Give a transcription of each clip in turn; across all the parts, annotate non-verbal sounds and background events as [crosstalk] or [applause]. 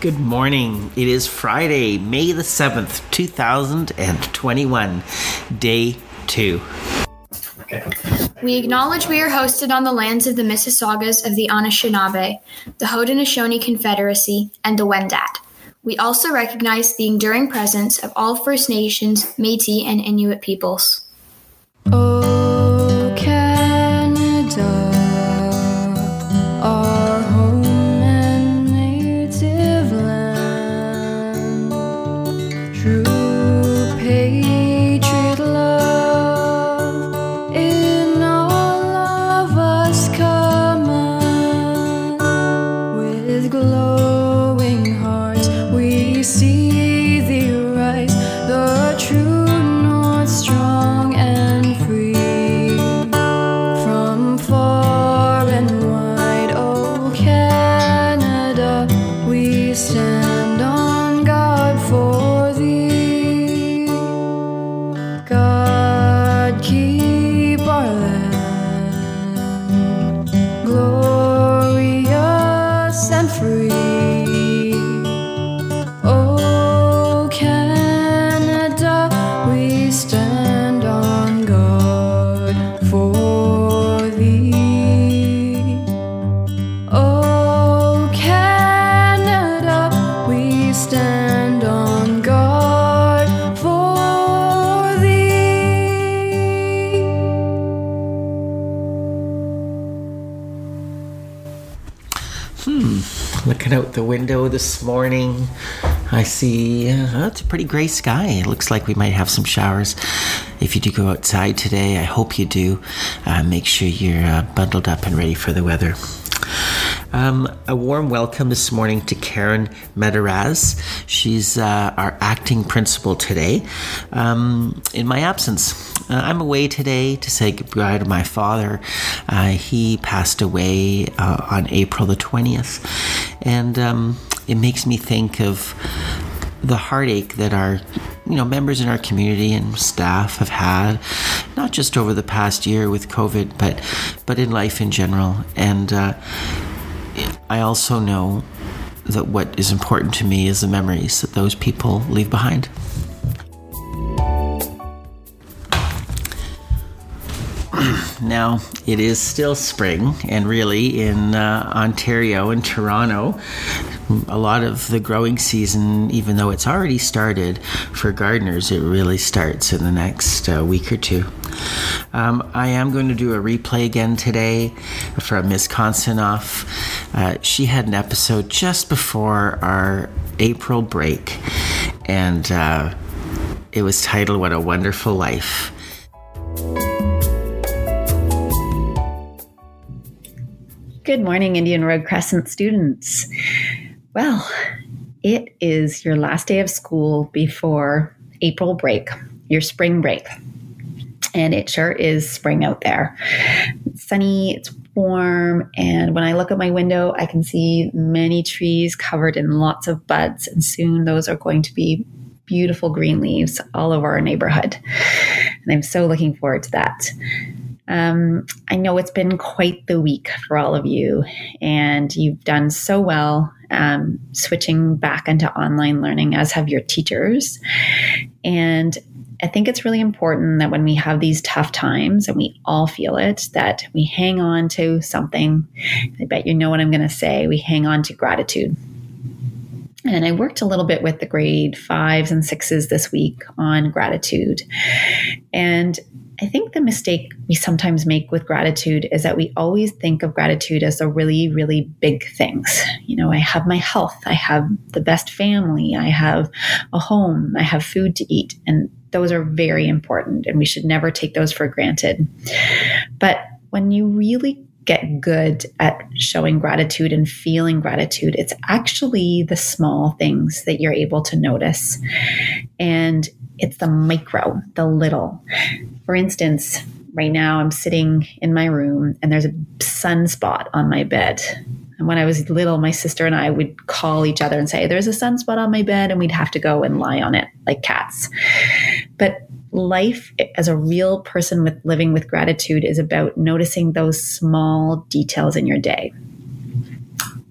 Good morning. It is Friday, May the 7th, 2021, day two. We acknowledge we are hosted on the lands of the Mississaugas of the Anishinaabe, the Haudenosaunee Confederacy, and the Wendat. We also recognize the enduring presence of all First Nations, Métis, and Inuit peoples. Oh, and free. Looking out the window this morning, I see uh, it's a pretty gray sky. It looks like we might have some showers. If you do go outside today, I hope you do. Uh, make sure you're uh, bundled up and ready for the weather. Um, a warm welcome this morning to Karen Mederaz. She's uh, our acting principal today. Um, in my absence, uh, I'm away today to say goodbye to my father. Uh, he passed away uh, on April the 20th, and um, it makes me think of the heartache that our you know members in our community and staff have had not just over the past year with covid but but in life in general and uh, i also know that what is important to me is the memories that those people leave behind [clears throat] Now, it is still spring, and really in uh, Ontario and Toronto, a lot of the growing season, even though it's already started for gardeners, it really starts in the next uh, week or two. Um, I am going to do a replay again today from Miss Konstanoff. Uh, she had an episode just before our April break, and uh, it was titled What a Wonderful Life. Good morning, Indian Road Crescent students. Well, it is your last day of school before April break, your spring break. And it sure is spring out there. It's sunny, it's warm, and when I look at my window, I can see many trees covered in lots of buds, and soon those are going to be beautiful green leaves all over our neighborhood. And I'm so looking forward to that. Um, I know it's been quite the week for all of you, and you've done so well um, switching back into online learning, as have your teachers. And I think it's really important that when we have these tough times, and we all feel it, that we hang on to something. I bet you know what I'm going to say. We hang on to gratitude. And I worked a little bit with the grade fives and sixes this week on gratitude. And I think the mistake we sometimes make with gratitude is that we always think of gratitude as the really, really big things. You know, I have my health, I have the best family, I have a home, I have food to eat. And those are very important, and we should never take those for granted. But when you really get good at showing gratitude and feeling gratitude, it's actually the small things that you're able to notice. And it's the micro, the little. For instance, right now I'm sitting in my room and there's a sunspot on my bed. And when I was little, my sister and I would call each other and say, There's a sunspot on my bed, and we'd have to go and lie on it like cats. But life as a real person with living with gratitude is about noticing those small details in your day.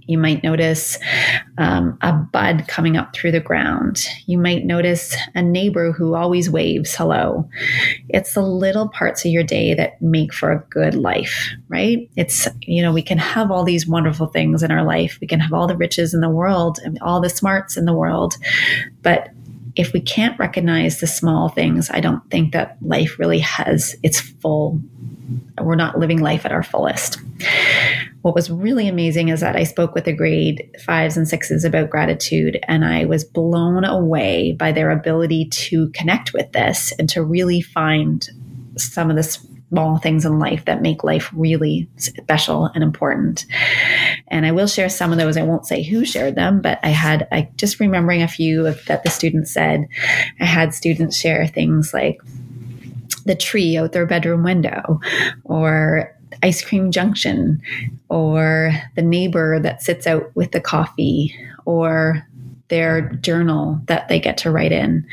You might notice um, a bud coming up through the ground. You might notice a neighbor who always waves hello. It's the little parts of your day that make for a good life, right? It's, you know, we can have all these wonderful things in our life. We can have all the riches in the world and all the smarts in the world. But if we can't recognize the small things, I don't think that life really has its full, we're not living life at our fullest. What was really amazing is that I spoke with the grade fives and sixes about gratitude, and I was blown away by their ability to connect with this and to really find some of the small things in life that make life really special and important. And I will share some of those. I won't say who shared them, but I had, I just remembering a few of, that the students said. I had students share things like the tree out their bedroom window or ice cream junction or the neighbor that sits out with the coffee or their journal that they get to write in,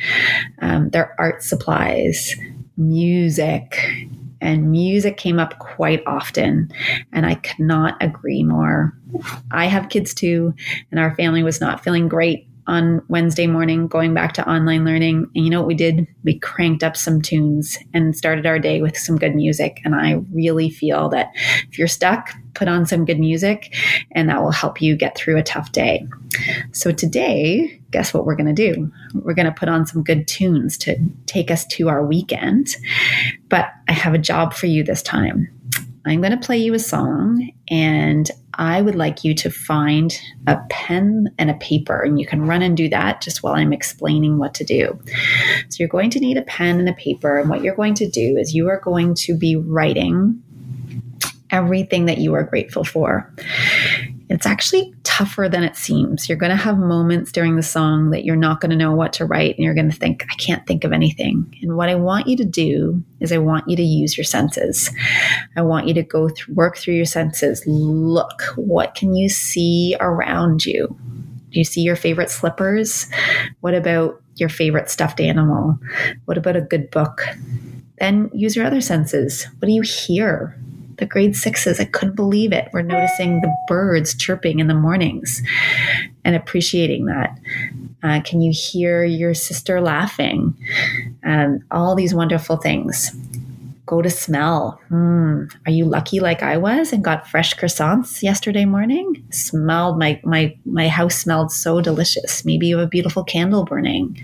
um, their art supplies, music. And music came up quite often. And I cannot agree more. I have kids too, and our family was not feeling great on Wednesday morning going back to online learning. And you know what we did? We cranked up some tunes and started our day with some good music. And I really feel that if you're stuck, put on some good music and that will help you get through a tough day. So today, guess what we're going to do? We're going to put on some good tunes to take us to our weekend. But I have a job for you this time. I'm going to play you a song and I would like you to find a pen and a paper, and you can run and do that just while I'm explaining what to do. So, you're going to need a pen and a paper, and what you're going to do is you are going to be writing everything that you are grateful for. It's actually tougher than it seems. You're going to have moments during the song that you're not going to know what to write and you're going to think, I can't think of anything. And what I want you to do is I want you to use your senses. I want you to go through, work through your senses. Look, what can you see around you? Do you see your favorite slippers? What about your favorite stuffed animal? What about a good book? Then use your other senses. What do you hear? The grade sixes, I couldn't believe it. We're noticing the birds chirping in the mornings and appreciating that. Uh, can you hear your sister laughing? Um, all these wonderful things go to smell. Hmm. Are you lucky like I was and got fresh croissants yesterday morning? Smelled my my my house smelled so delicious. Maybe you have a beautiful candle burning.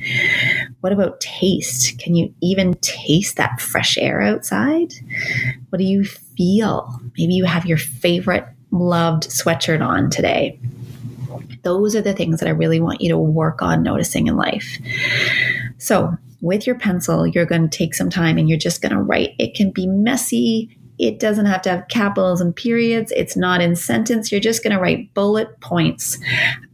What about taste? Can you even taste that fresh air outside? What do you feel? Maybe you have your favorite loved sweatshirt on today. Those are the things that I really want you to work on noticing in life. So, with your pencil, you're going to take some time and you're just going to write. It can be messy. It doesn't have to have capitals and periods. It's not in sentence. You're just going to write bullet points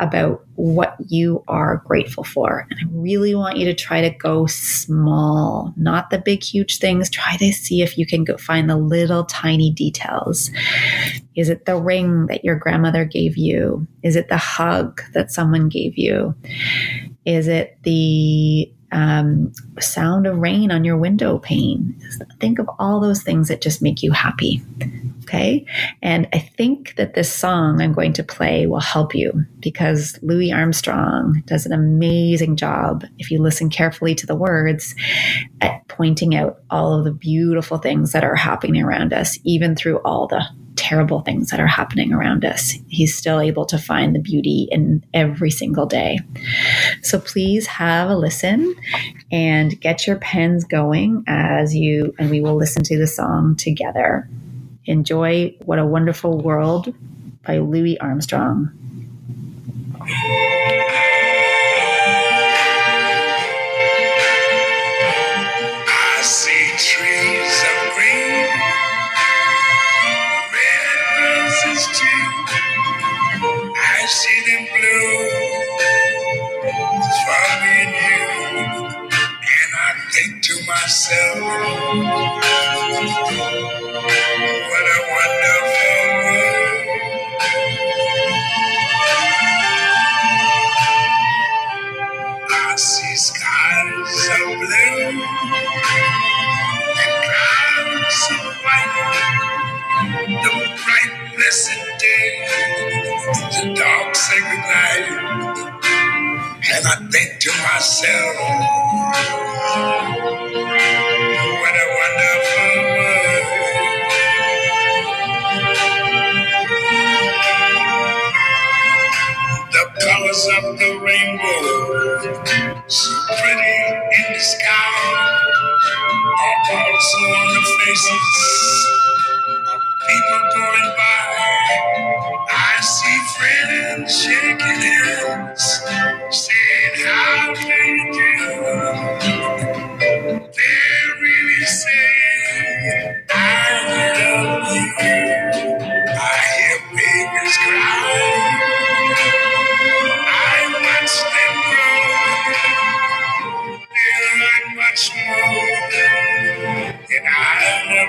about what you are grateful for. And I really want you to try to go small, not the big, huge things. Try to see if you can go find the little tiny details. Is it the ring that your grandmother gave you? Is it the hug that someone gave you? Is it the um, sound of rain on your window pane. Think of all those things that just make you happy. Okay. And I think that this song I'm going to play will help you because Louis Armstrong does an amazing job, if you listen carefully to the words, at pointing out all of the beautiful things that are happening around us, even through all the terrible things that are happening around us. He's still able to find the beauty in every single day. So please have a listen and get your pens going as you, and we will listen to the song together. Enjoy What a Wonderful World by Louis Armstrong. I see trees of green, red roses too. I see them blue for me and you. And I think to myself, what a wonderful world. I see skies of blue clouds white. The bright blessed day. The dogs say goodnight. And I think to myself, the rainbow,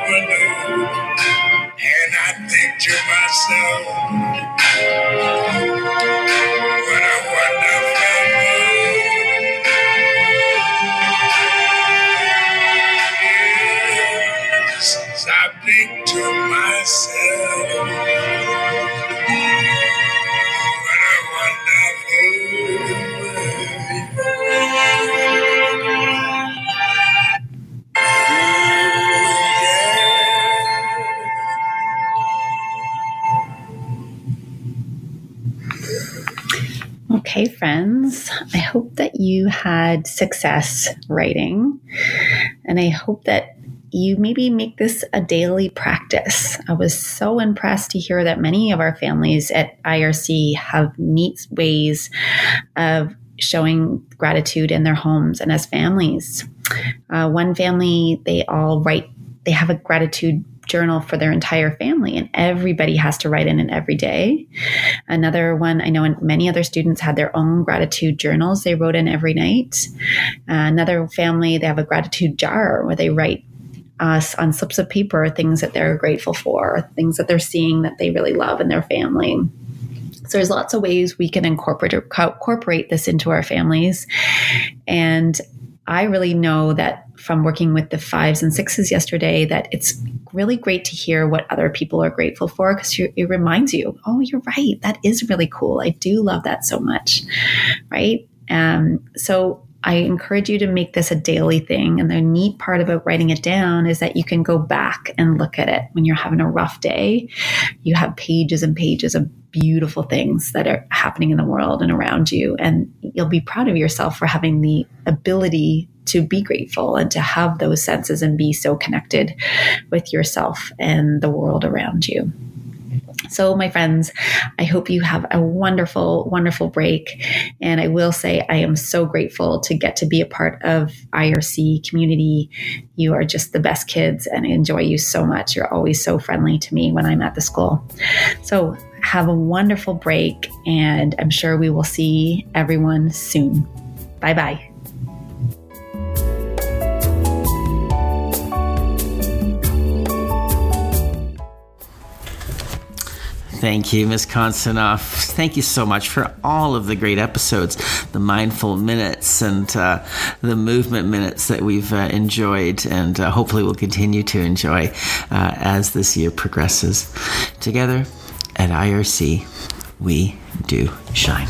never. And I think to myself, Okay, friends, I hope that you had success writing, and I hope that you maybe make this a daily practice. I was so impressed to hear that many of our families at IRC have neat ways of showing gratitude in their homes and as families. Uh, one family, they all write, they have a gratitude journal for their entire family, and everybody has to write in it every day. Another one, I know and many other students had their own gratitude journals they wrote in every night. Uh, another family, they have a gratitude jar where they write us on slips of paper things that they're grateful for, things that they're seeing that they really love in their family. So there's lots of ways we can incorporate incorporate this into our families. And I really know that from working with the fives and sixes yesterday that it's really great to hear what other people are grateful for because it reminds you, oh, you're right. That is really cool. I do love that so much. Right. Um, so I encourage you to make this a daily thing. And the neat part about writing it down is that you can go back and look at it when you're having a rough day. You have pages and pages of beautiful things that are happening in the world and around you. And you'll be proud of yourself for having the ability to be grateful and to have those senses and be so connected with yourself and the world around you. So, my friends, I hope you have a wonderful, wonderful break. And I will say, I am so grateful to get to be a part of IRC community. You are just the best kids, and I enjoy you so much. You're always so friendly to me when I'm at the school. So, have a wonderful break, and I'm sure we will see everyone soon. Bye bye. Thank you, Ms. Konstanoff. Thank you so much for all of the great episodes, the mindful minutes and uh, the movement minutes that we've uh, enjoyed, and uh, hopefully will continue to enjoy uh, as this year progresses. Together at IRC, we do shine.